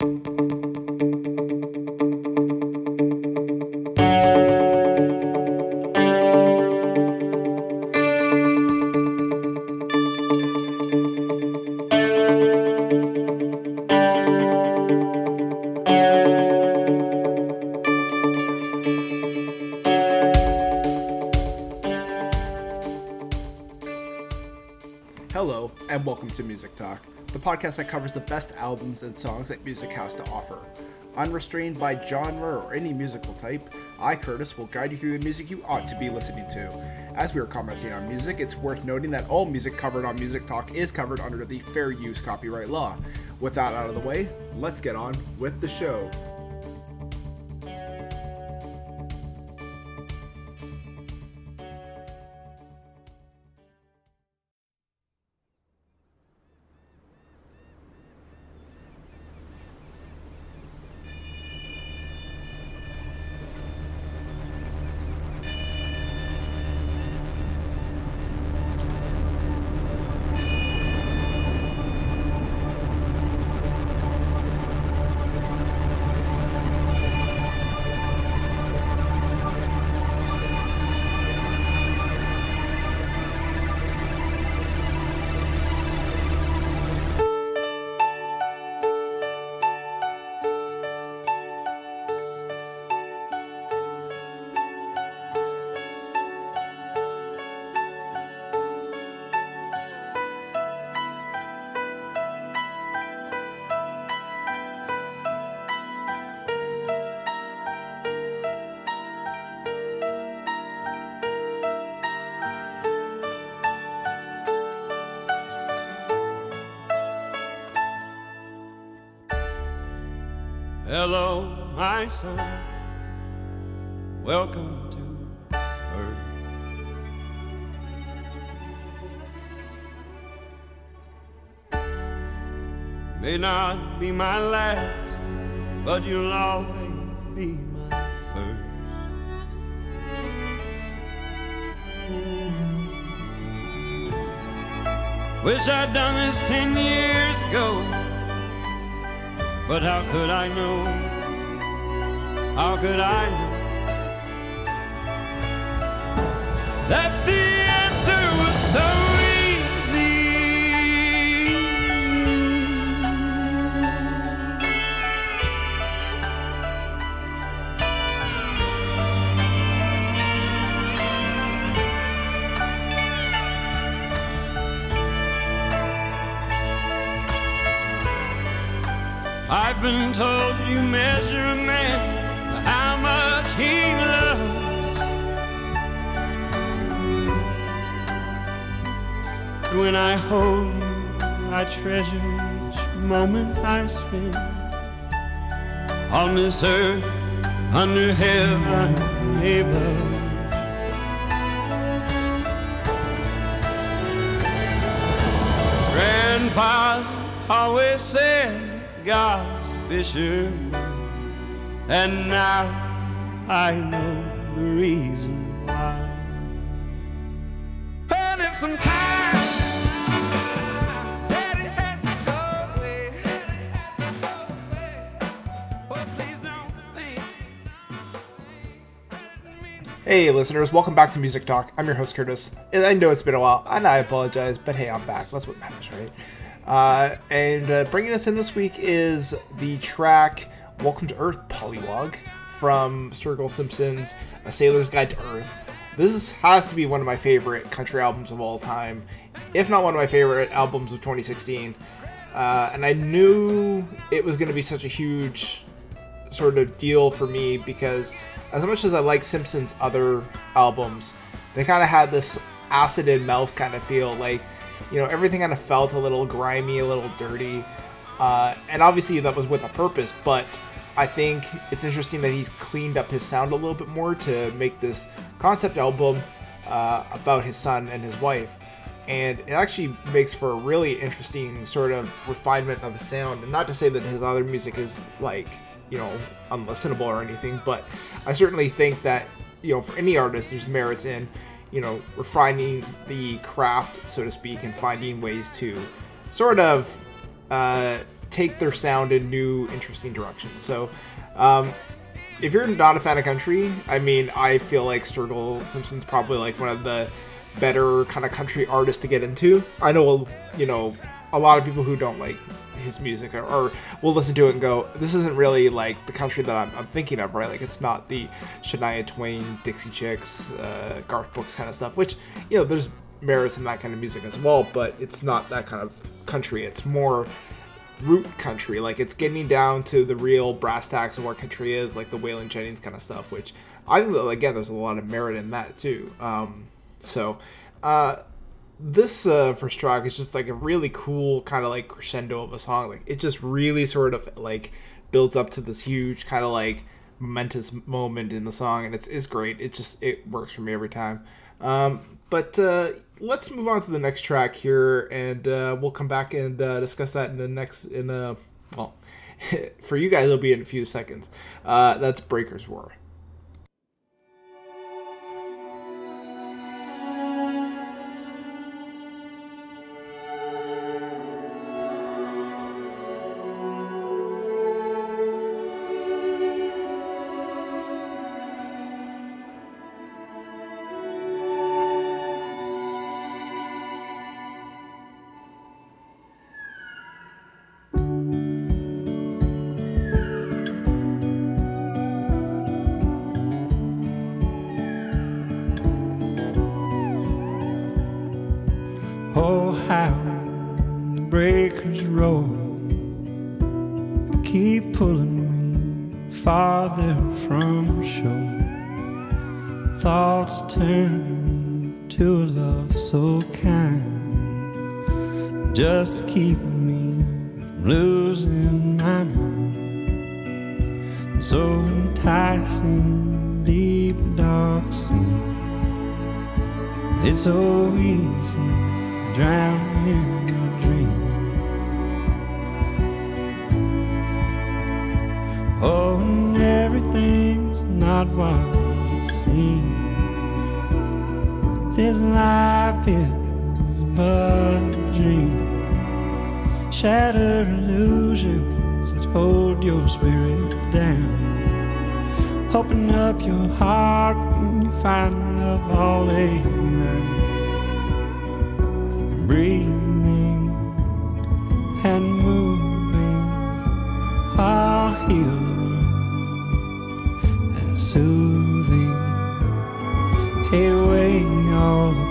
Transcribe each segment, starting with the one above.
Hello, and welcome to Music Talk, the podcast that covers the best albums and songs that music has to offer. Unrestrained by genre or any musical type, I, Curtis, will guide you through the music you ought to be listening to. As we are commenting on music, it's worth noting that all music covered on Music Talk is covered under the fair use copyright law. With that out of the way, let's get on with the show. Hello, my son. Welcome to Earth. May not be my last, but you'll always be my first. Wish I'd done this ten years ago. But how could I know? How could I know that the I've been told you measure a man by how much he loves. When I hold you, I treasure each moment I spend on this earth under heaven above. Grandfather always said God's fisherman, and now I know the reason why. But if some time Daddy has to go away, please don't think. Hey, listeners, welcome back to Music Talk. I'm your host, Curtis. I know it's been a while, and I apologize, but hey, I'm back. That's what matters, right? Uh, and uh, bringing us in this week is the track Welcome to Earth Pollywog from Sturgill Simpson's A Sailor's Guide to Earth. This is, has to be one of my favorite country albums of all time, if not one of my favorite albums of 2016. Uh, and I knew it was going to be such a huge sort of deal for me because as much as I like Simpsons' other albums, they kind of had this acid mouth kind of feel. Like, you know, everything kind of felt a little grimy, a little dirty. Uh, and obviously that was with a purpose, but I think it's interesting that he's cleaned up his sound a little bit more to make this concept album uh, about his son and his wife. And it actually makes for a really interesting sort of refinement of his sound. And not to say that his other music is like, you know, unlistenable or anything, but I certainly think that, you know, for any artist, there's merits in, you know, refining the craft, so to speak, and finding ways to sort of uh, take their sound in new, interesting directions. So, um, if you're not a fan of country, I mean, I feel like Sturgill Simpson's probably like one of the better kind of country artists to get into. I know, you know, a lot of people who don't like his music or, or will listen to it and go, this isn't really like the country that I'm, I'm thinking of, right? Like it's not the Shania Twain, Dixie Chicks, uh, Garth Brooks kind of stuff, which, you know, there's merits in that kind of music as well, but it's not that kind of country. It's more root country. Like it's getting down to the real brass tacks of what country is, like the Waylon Jennings kind of stuff, which I think that, again, there's a lot of merit in that too. Um, so, uh, this uh, first track is just like a really cool kind of like crescendo of a song. Like it just really sort of like builds up to this huge kind of like momentous moment in the song, and it's it's great. It just it works for me every time. Um, but uh, let's move on to the next track here, and uh, we'll come back and uh, discuss that in the next in a well. for you guys, it'll be in a few seconds. Uh, that's Breakers Roar. Everything's not what it seems. This life is but a dream. Shattered illusions that hold your spirit down. Open up your heart and you find love all around breathing and moving are healing and soothing. Away all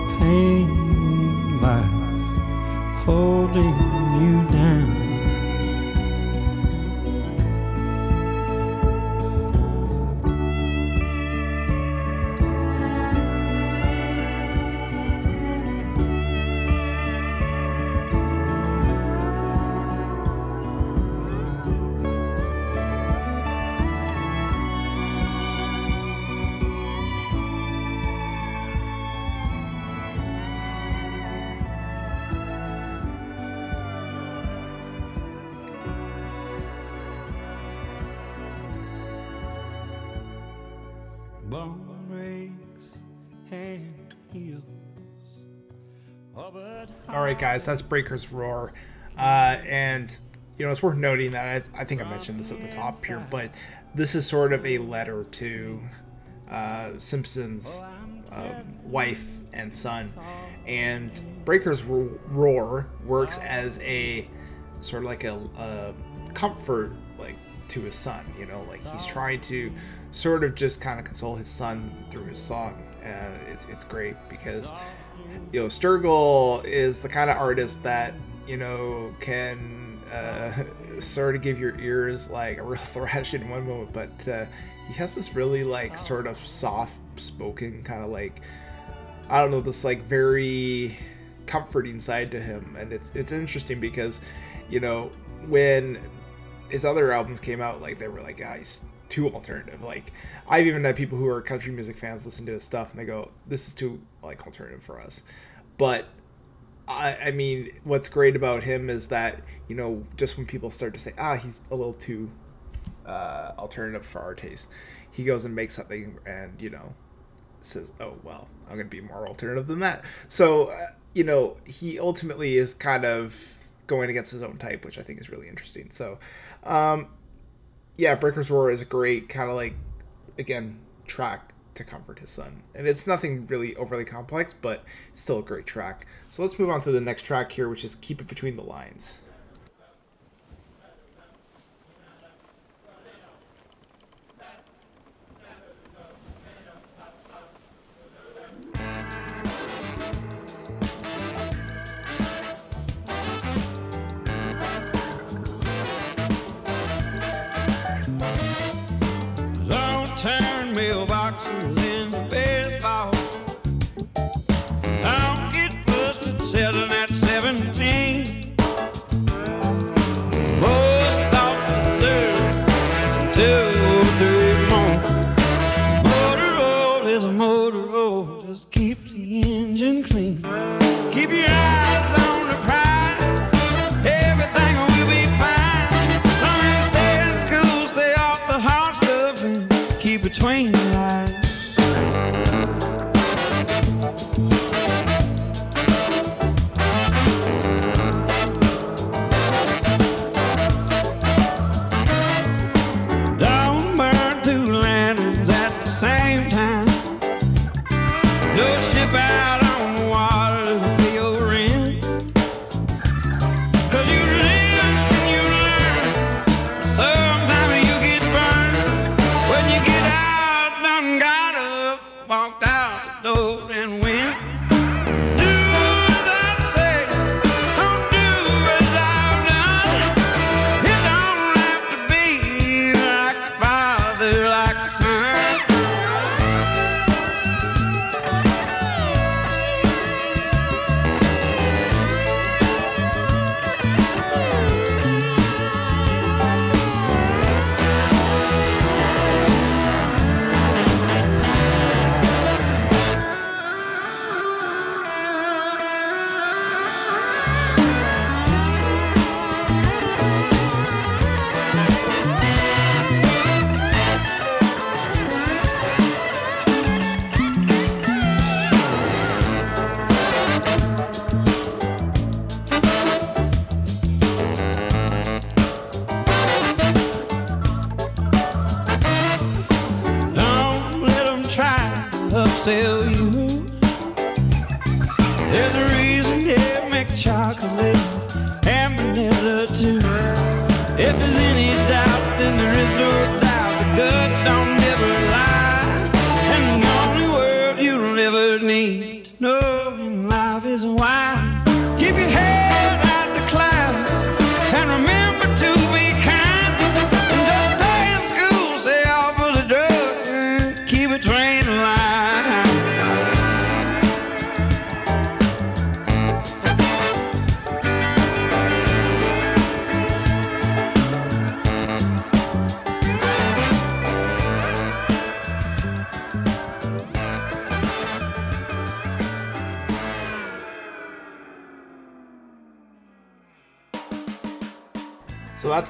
guys, that's Breakers Roar. Uh, and, you know, it's worth noting that I, I think I mentioned this at the top here, but this is sort of a letter to uh, Simpson's um, wife and son. And Breakers Roar works as a sort of like a, a comfort, like, to his son, you know, like he's trying to sort of just kind of console his son through his song. And it's, it's great because you know, Sturgill is the kind of artist that you know can uh, sort of give your ears like a real thrash in one moment, but uh, he has this really like sort of soft spoken kind of like I don't know this like very comforting side to him, and it's it's interesting because you know when his other albums came out, like they were like, ah, he's too alternative. Like I've even had people who are country music fans listen to his stuff and they go, this is too like alternative for us. But I, I mean, what's great about him is that you know, just when people start to say, ah, he's a little too uh, alternative for our taste, he goes and makes something and you know says, oh well, I'm gonna be more alternative than that. So uh, you know, he ultimately is kind of going against his own type, which I think is really interesting. So, um, yeah, Breaker's Roar is a great kind of like, again, track to comfort his son. And it's nothing really overly complex, but still a great track. So let's move on to the next track here, which is Keep It Between the Lines.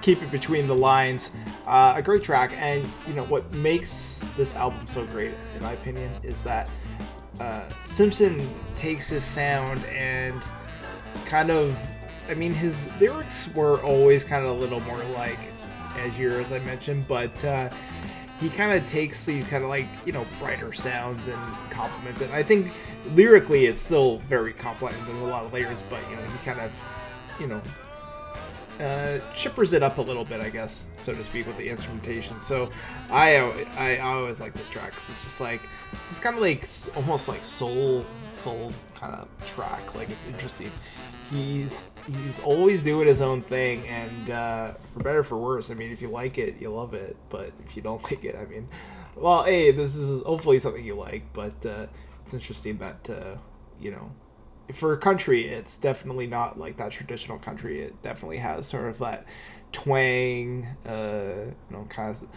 Keep it between the lines. Uh, a great track, and you know what makes this album so great, in my opinion, is that uh, Simpson takes his sound and kind of, I mean, his lyrics were always kind of a little more like edgier, as I mentioned, but uh, he kind of takes these kind of like you know brighter sounds and complements it. I think lyrically, it's still very complex. There's a lot of layers, but you know, he kind of you know uh, chippers it up a little bit, I guess, so to speak, with the instrumentation. So I I, I always like this track because it's just like this is kind of like almost like soul soul kind of track. Like it's interesting. He's he's always doing his own thing, and uh, for better for worse. I mean, if you like it, you love it. But if you don't like it, I mean, well, hey, this is hopefully something you like. But uh, it's interesting that uh, you know for a country, it's definitely not like that traditional country. It definitely has sort of that twang, uh, you know, kind of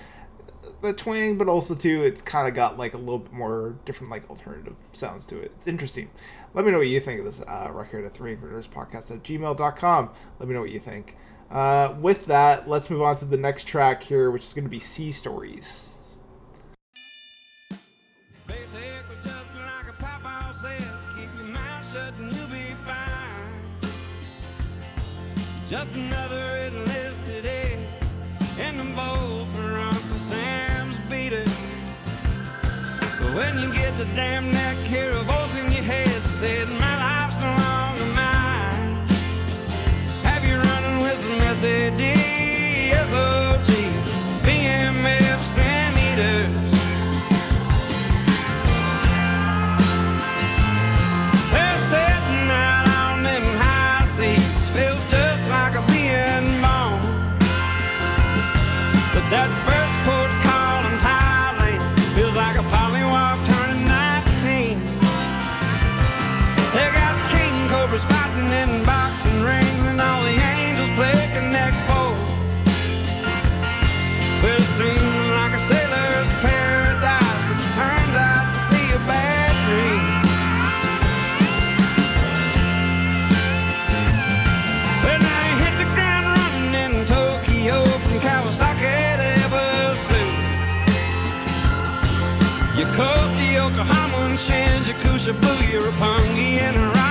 the twang, but also too, it's kind of got like a little bit more different, like alternative sounds to it. It's interesting. Let me know what you think of this uh, record at 3 quarters podcast at gmail.com. Let me know what you think. Uh, with that, let's move on to the next track here, which is going to be Sea Stories. Just another enlisted egg in the bowl for Uncle Sam's beater. But when you get to Dam Neck, hear a voice in your head said, My life's no longer mine. Have you running with some SAD, SOT, BMFs, and eaters? And Shinjuku, Shibuya, Roppongi, and Harajuku.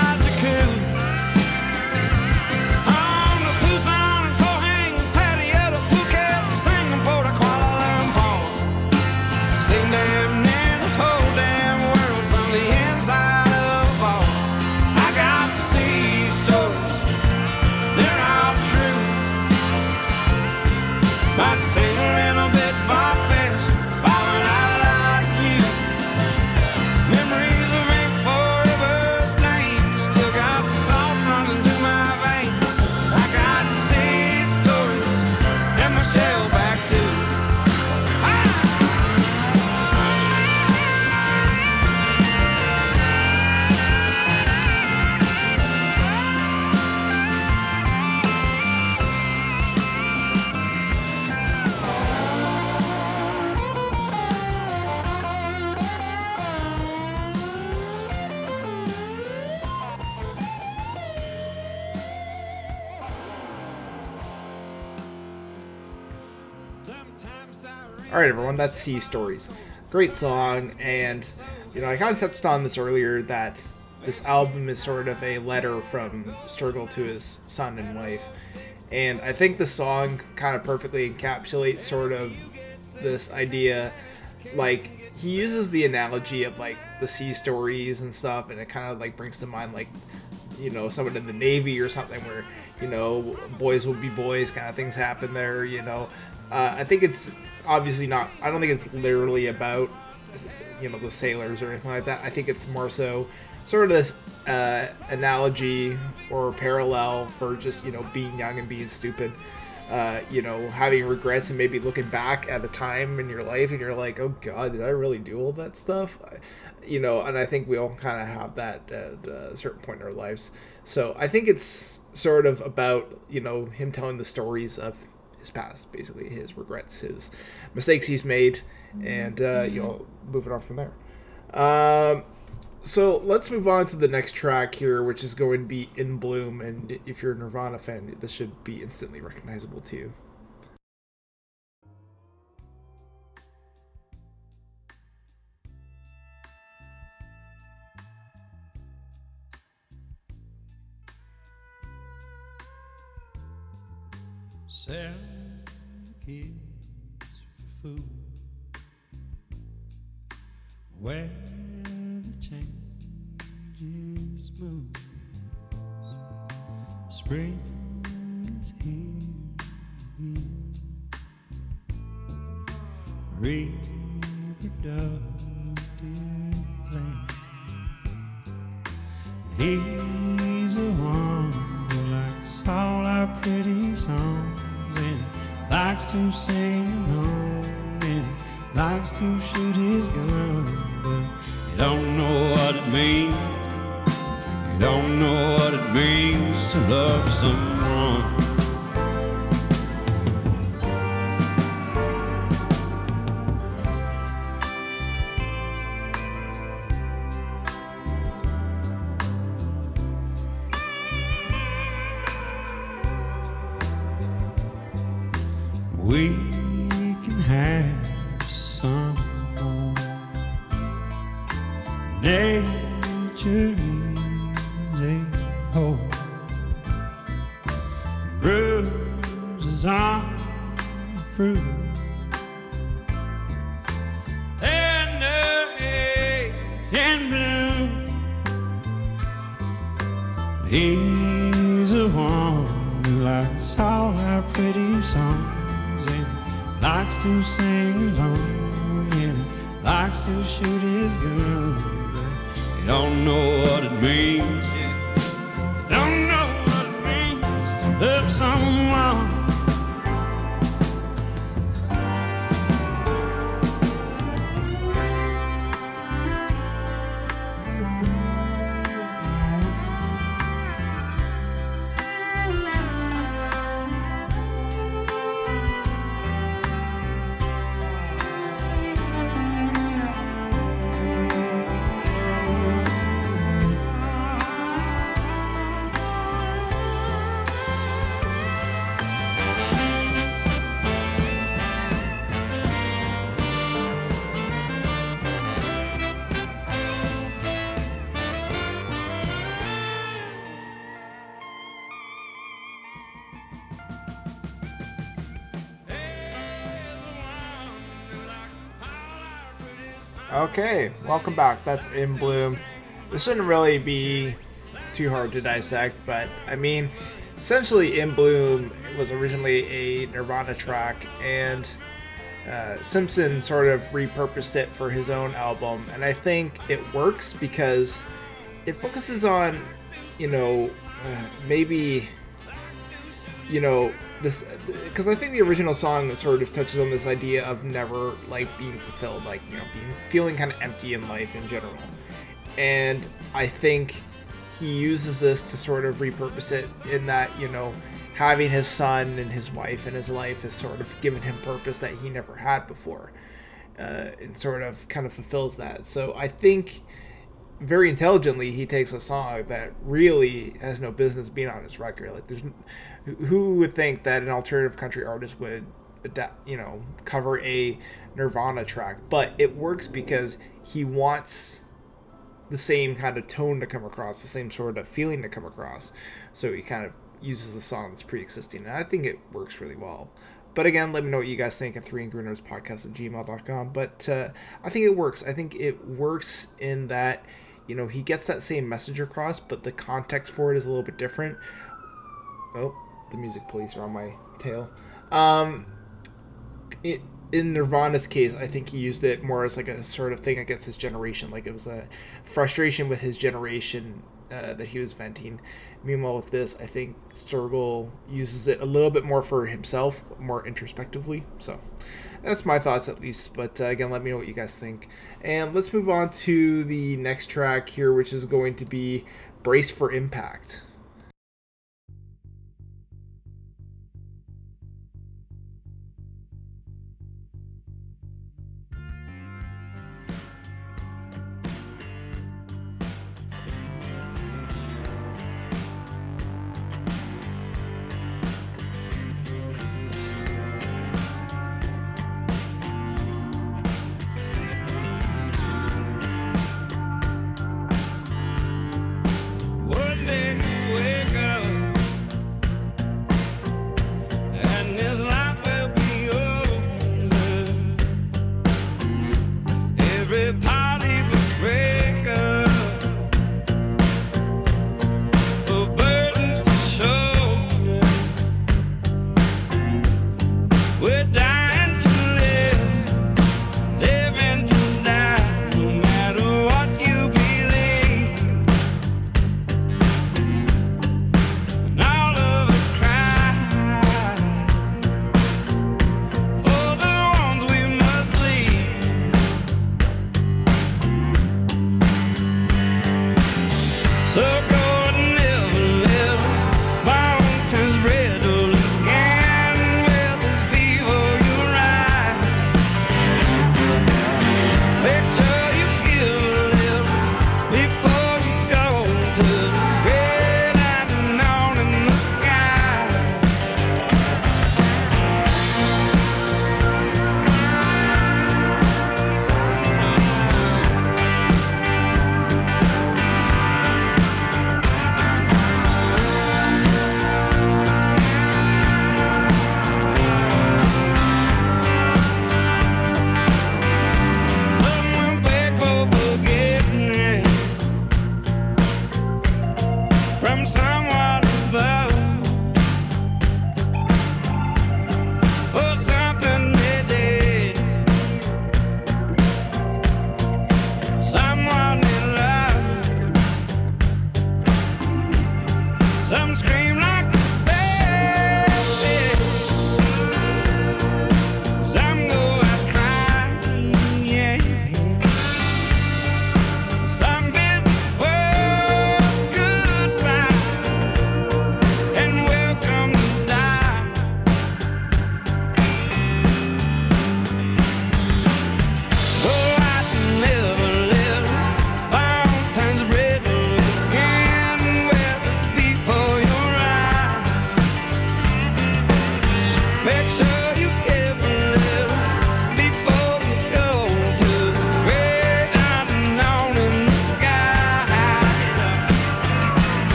Everyone, that's Sea Stories. Great song, and you know, I kind of touched on this earlier that this album is sort of a letter from Sturgill to his son and wife, and I think the song kind of perfectly encapsulates sort of this idea. Like he uses the analogy of like the sea stories and stuff, and it kind of like brings to mind like you know someone in the navy or something where you know boys will be boys kind of things happen there you know. Uh, i think it's obviously not i don't think it's literally about you know the sailors or anything like that. I think it's more so sort of this uh, analogy or parallel for just you know being young and being stupid. Uh, you know having regrets and maybe looking back at a time in your life and you're like oh god did i really do all that stuff you know and i think we all kind of have that at a certain point in our lives. So i think it's sort of about you know him telling the stories of his past basically his regrets his mistakes he's made and uh, you know moving on from there. Um, so let's move on to the next track here which is going to be in bloom and if you're a nirvana fan this should be instantly recognizable to you Selling kids for food. Where the changes move. Spring is here. Reproductive to sing along and he likes to shoot his gun, but he don't know what it means. He don't know welcome back. That's In Bloom. This shouldn't really be too hard to dissect, but I mean, essentially, In Bloom was originally a Nirvana track, and uh, Simpson sort of repurposed it for his own album, and I think it works because it focuses on, you know, uh, maybe, you know, this because I think the original song sort of touches on this idea of never like being fulfilled, like you know, being feeling kind of empty in life in general. And I think he uses this to sort of repurpose it in that you know, having his son and his wife in his life has sort of given him purpose that he never had before, uh, and sort of kind of fulfills that. So I think very intelligently he takes a song that really has no business being on his record. Like there's who would think that an alternative country artist would adapt, you know, cover a Nirvana track, but it works because he wants the same kind of tone to come across, the same sort of feeling to come across. So he kind of uses a song that's pre-existing, and I think it works really well. But again, let me know what you guys think at 3 Angry Nerds Podcast at gmail.com. But uh, I think it works. I think it works in that, you know, he gets that same message across, but the context for it is a little bit different. Oh, the music police are on my tail. Um, it, in Nirvana's case, I think he used it more as like a sort of thing against his generation. Like it was a frustration with his generation uh, that he was venting. Meanwhile, with this, I think Sturgill uses it a little bit more for himself, more introspectively. So that's my thoughts at least. But uh, again, let me know what you guys think. And let's move on to the next track here, which is going to be Brace for Impact.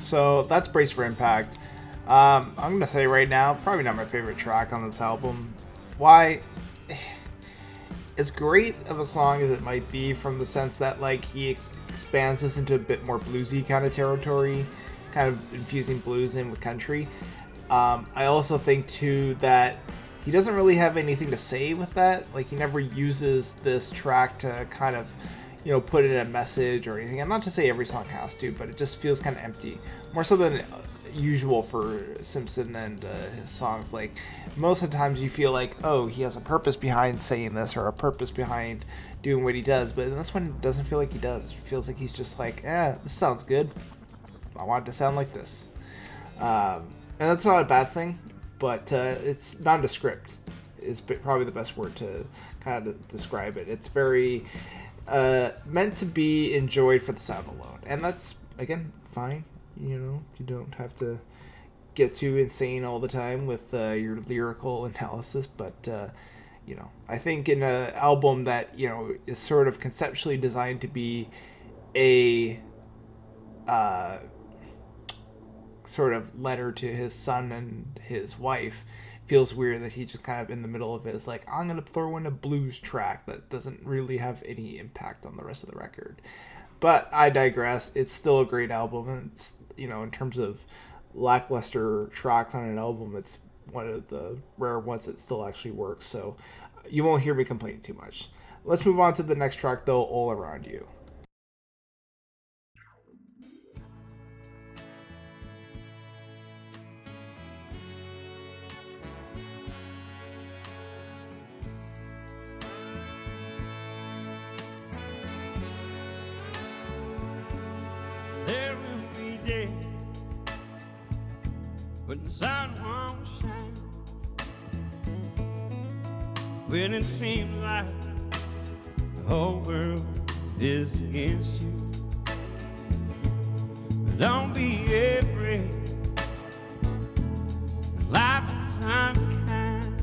So that's Brace for Impact. Um, I'm gonna say right now, probably not my favorite track on this album. Why? As great of a song as it might be, from the sense that like he ex- expands this into a bit more bluesy kind of territory, kind of infusing blues in with country. Um, I also think too that he doesn't really have anything to say with that. Like he never uses this track to kind of, you know, put in a message or anything. And not to say every song has to, but it just feels kind of empty, more so than usual for Simpson and uh, his songs. Like most of the times, you feel like, oh, he has a purpose behind saying this or a purpose behind doing what he does. But in this one, it doesn't feel like he does. It feels like he's just like, eh, this sounds good. I want it to sound like this. Um, and that's not a bad thing, but uh, it's nondescript. Is probably the best word to kind of describe it. It's very uh, meant to be enjoyed for the sound alone, and that's again fine. You know, you don't have to get too insane all the time with uh, your lyrical analysis, but uh, you know, I think in an album that you know is sort of conceptually designed to be a uh, sort of letter to his son and his wife feels weird that he just kind of in the middle of it is like i'm gonna throw in a blues track that doesn't really have any impact on the rest of the record. But i digress. It's still a great album. And it's you know in terms of lackluster tracks on an album it's one of the rare ones that still actually works. So you won't hear me complaining too much. Let's move on to the next track though all around you When it seems like the whole world is against you, don't be afraid. Life is unkind.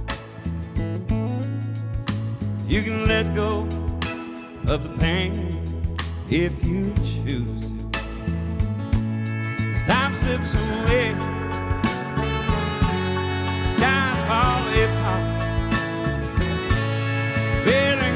You can let go of the pain if you choose to. As time slips away skies fall apart. Building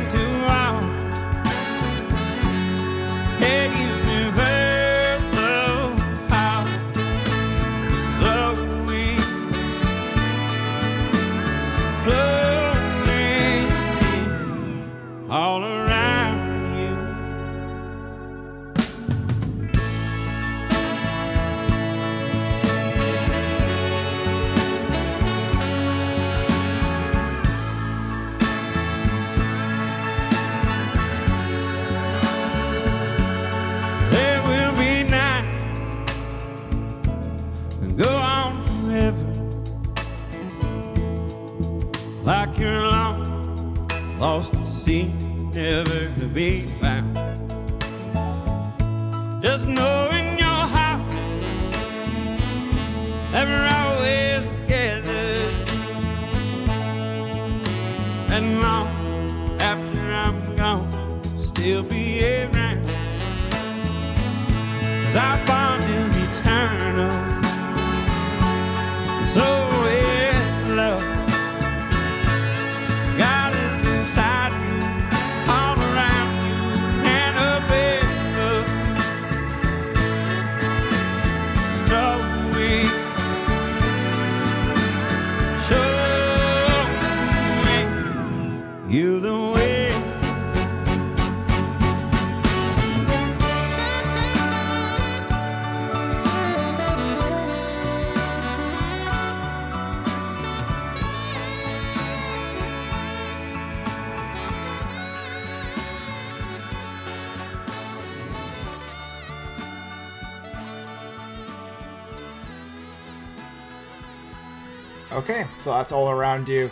Okay, so that's all around you,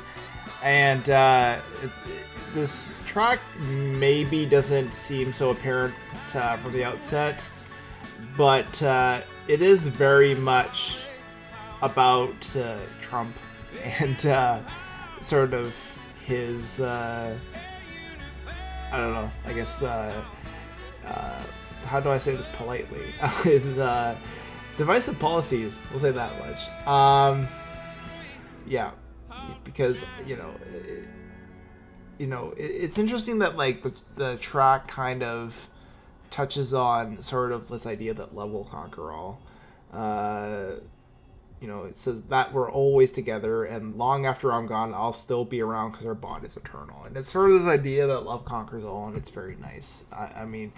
and uh, it, this track maybe doesn't seem so apparent uh, from the outset, but uh, it is very much about uh, Trump and uh, sort of his. Uh, I don't know. I guess. Uh, uh, how do I say this politely? his uh, divisive policies. We'll say that much. Um, yeah, because you know, it, you know, it, it's interesting that like the the track kind of touches on sort of this idea that love will conquer all. Uh, you know, it says that we're always together, and long after I'm gone, I'll still be around because our bond is eternal. And it's sort of this idea that love conquers all, and it's very nice. I, I mean,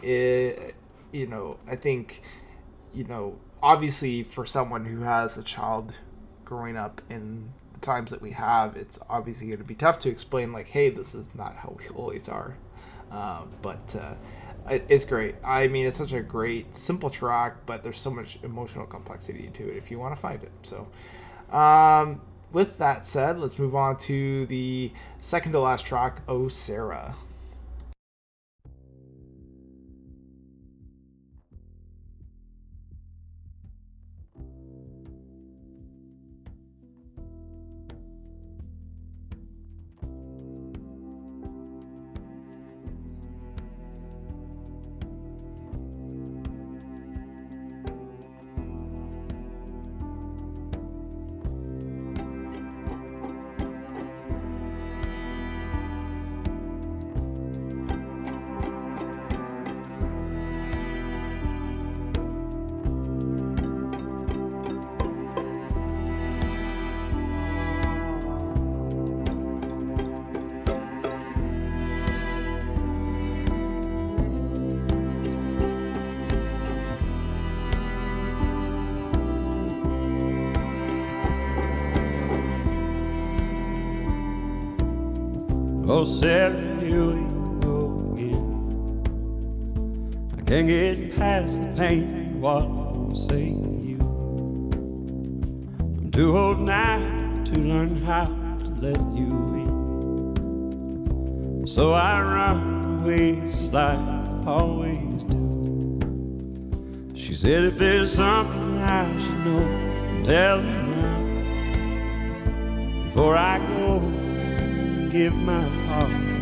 it, you know, I think, you know, obviously for someone who has a child growing up in the times that we have, it's obviously going to be tough to explain, like, hey, this is not how we always are. Uh, but uh, it's great. I mean, it's such a great, simple track, but there's so much emotional complexity to it if you want to find it. So, um, with that said, let's move on to the second to last track, Oh Sarah. Get past the pain. What say you. I'm too old now to learn how to let you in. So I run away like I always do. She said, if there's something I should know, tell me now. Before I go give my heart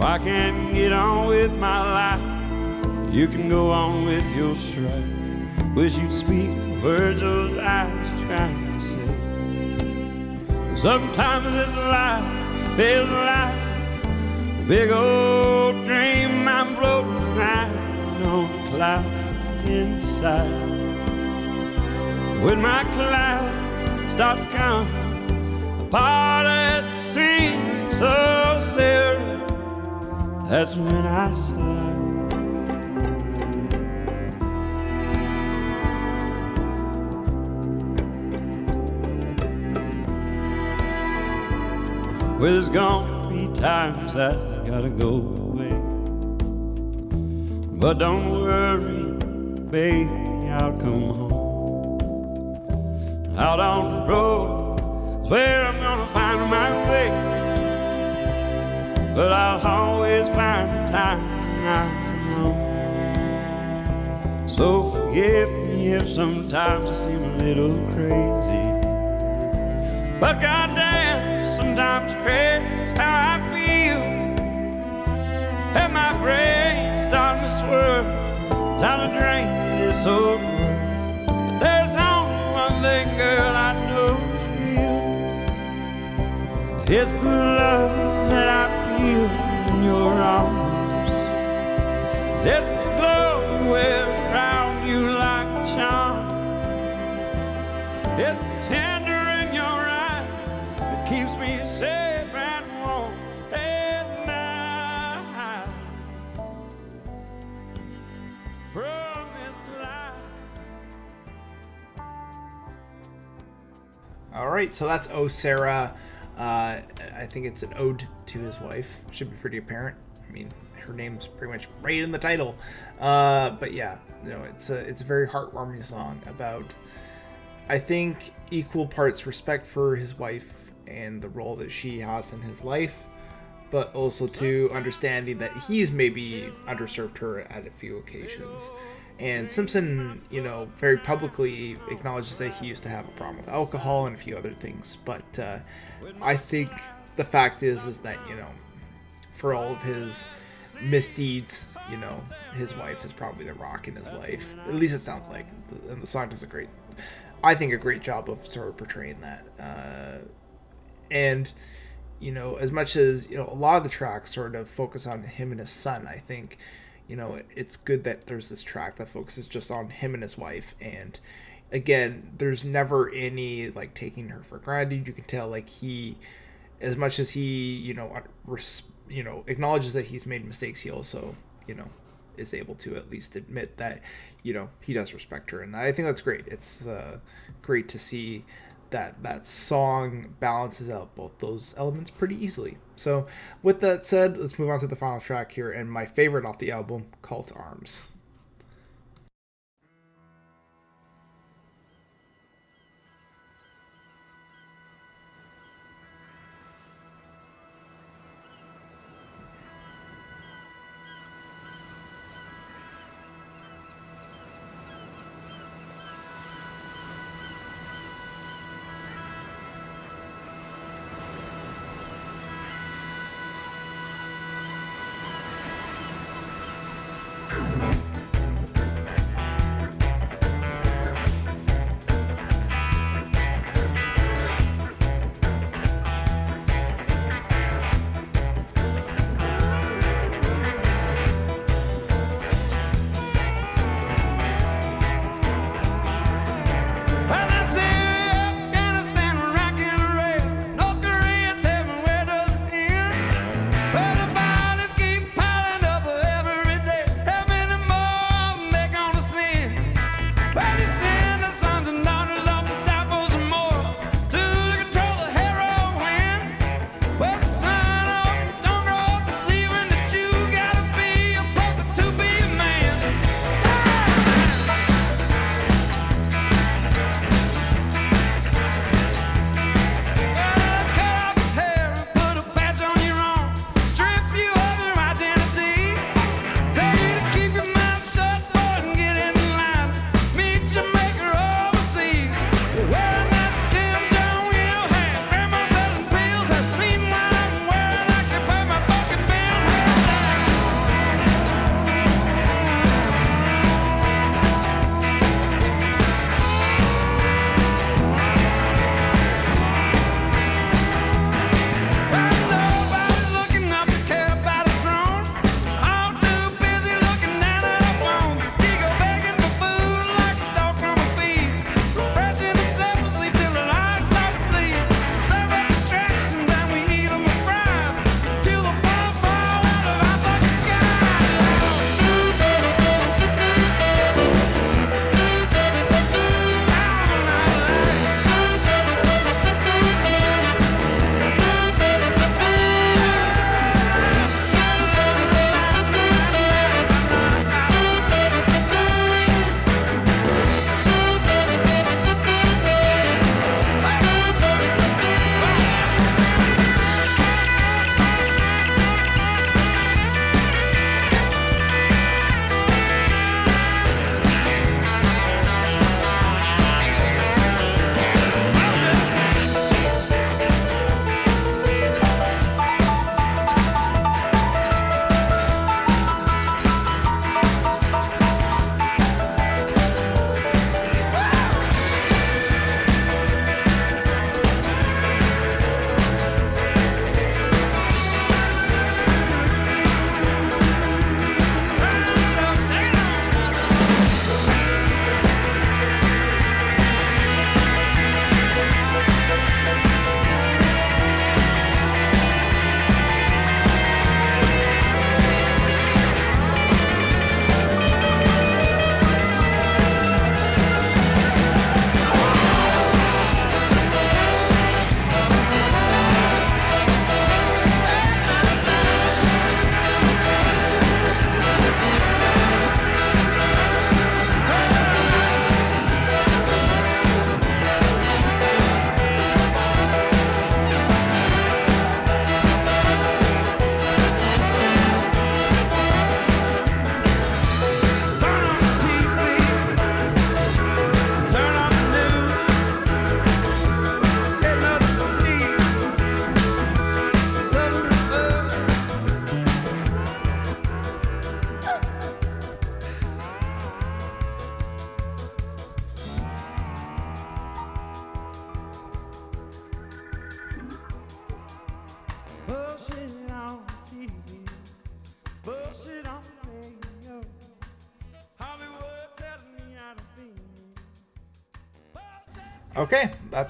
I can get on with my life. You can go on with your strife. Wish you'd speak the words those eyes trying to say. Sometimes this life is like a big old dream. I'm floating around on a cloud inside. When my cloud starts coming apart at the seams, oh Sarah, that's when I slide. Well, there's gonna be times that I gotta go away. But don't worry, baby, I'll come home. Out on the road where I'm gonna find my way. But I'll always find time. So forgive me if sometimes I seem a little crazy. But goddamn, sometimes crazy is how I feel. And my brain's starting to swirl down the drain this old world. But there's only one thing, girl, I know for you. It's the love that I feel in your arms. It's the glow around you like charm. It's the tender in your eyes that keeps me safe and warm at night. From this life. All right, so that's Oh Sarah. Uh, I think it's an ode to his wife. Should be pretty apparent. I mean, her name's pretty much right in the title. Uh, but yeah, you know, it's a it's a very heartwarming song about, I think, equal parts respect for his wife and the role that she has in his life, but also to understanding that he's maybe underserved her at a few occasions. And Simpson, you know, very publicly acknowledges that he used to have a problem with alcohol and a few other things. But uh, I think the fact is, is that you know, for all of his misdeeds you know, his wife is probably the rock in his life. At least it sounds like. And the song does a great, I think, a great job of sort of portraying that. Uh, and you know, as much as you know, a lot of the tracks sort of focus on him and his son. I think, you know, it's good that there's this track that focuses just on him and his wife. And again, there's never any like taking her for granted. You can tell like he, as much as he, you know, res- you know, acknowledges that he's made mistakes. He also, you know, is able to at least admit that, you know, he does respect her, and I think that's great. It's uh, great to see that that song balances out both those elements pretty easily. So, with that said, let's move on to the final track here, and my favorite off the album, "Call to Arms."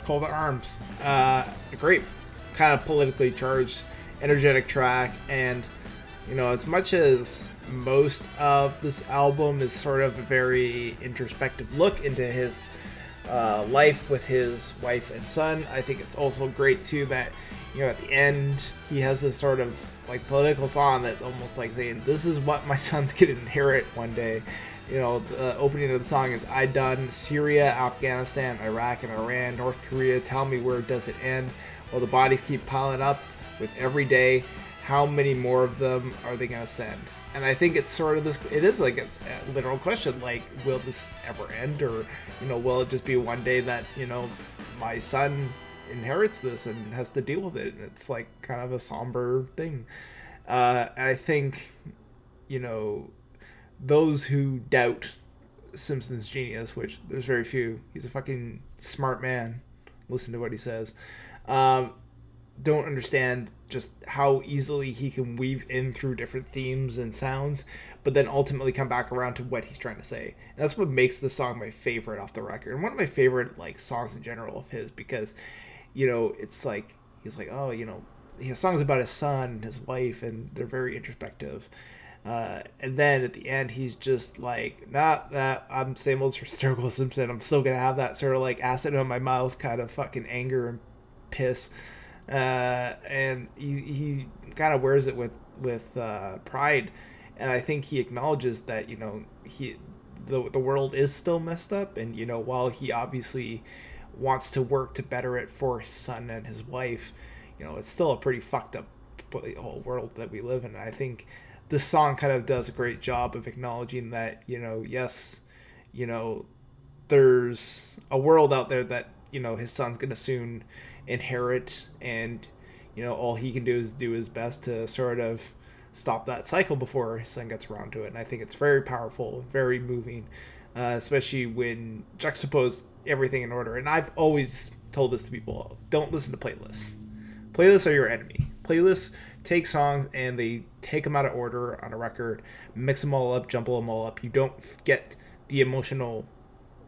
Call to Arms. Uh, great, kind of politically charged, energetic track, and you know, as much as most of this album is sort of a very introspective look into his uh, life with his wife and son, I think it's also great too that you know at the end he has this sort of like political song that's almost like saying, "This is what my son's gonna inherit one day." You know, the opening of the song is I done Syria, Afghanistan, Iraq, and Iran, North Korea. Tell me where does it end? Well, the bodies keep piling up with every day. How many more of them are they going to send? And I think it's sort of this, it is like a, a, literal question like, will this ever end? Or, you know, will it just be one day that, you know, my son inherits this and has to deal with it? And it's like kind of a somber thing. Uh, and I think, you know, those who doubt Simpson's genius, which there's very few, he's a fucking smart man. Listen to what he says. Um, don't understand just how easily he can weave in through different themes and sounds, but then ultimately come back around to what he's trying to say. And that's what makes the song my favorite off the record, and one of my favorite like songs in general of his because, you know, it's like he's like, oh, you know, he has songs about his son, and his wife, and they're very introspective. Uh, and then at the end, he's just like, not that I'm same old Sturgill Simpson. I'm still gonna have that sort of like acid on my mouth kind of fucking anger and piss. Uh, and he, he kind of wears it with with uh, pride. And I think he acknowledges that you know he the the world is still messed up, and you know while he obviously wants to work to better it for his son and his wife, you know it's still a pretty fucked up whole world that we live in. And I think this song kind of does a great job of acknowledging that you know yes you know there's a world out there that you know his son's gonna soon inherit and you know all he can do is do his best to sort of stop that cycle before his son gets around to it. And i think it's very powerful very moving uh, especially when juxtapose everything in order. And i've always told this to people don't listen to playlists. Playlists are your enemy playlists take songs and they take them out of order on a record, mix them all up, jumble them all up. You don't get the emotional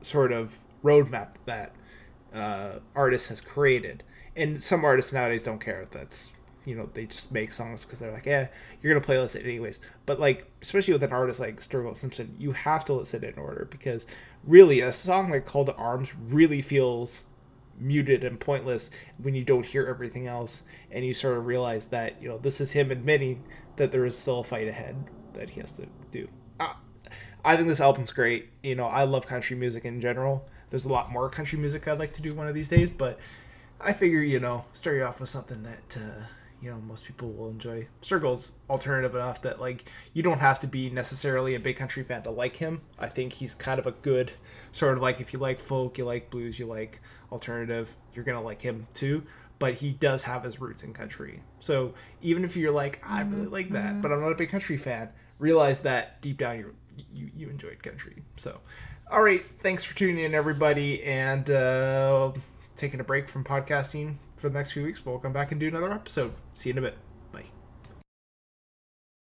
sort of roadmap that uh, artist has created. And some artists nowadays don't care. That's you know they just make songs because they're like, yeah, you're gonna playlist it anyways. But like, especially with an artist like Sturgill Simpson, you have to listen in order because really a song like Call to Arms really feels muted and pointless when you don't hear everything else and you sort of realize that you know this is him admitting that there is still a fight ahead that he has to do uh, i think this album's great you know i love country music in general there's a lot more country music i'd like to do one of these days but i figure you know start you off with something that uh, you know most people will enjoy. Sturgill's alternative enough that like you don't have to be necessarily a big country fan to like him. I think he's kind of a good sort of like if you like folk, you like blues, you like alternative, you're gonna like him too. But he does have his roots in country. So even if you're like, I really like that, but I'm not a big country fan, realize that deep down you you you enjoyed country. So, all right, thanks for tuning in, everybody, and uh, taking a break from podcasting for the next few weeks, but we'll come back and do another episode. See you in a bit.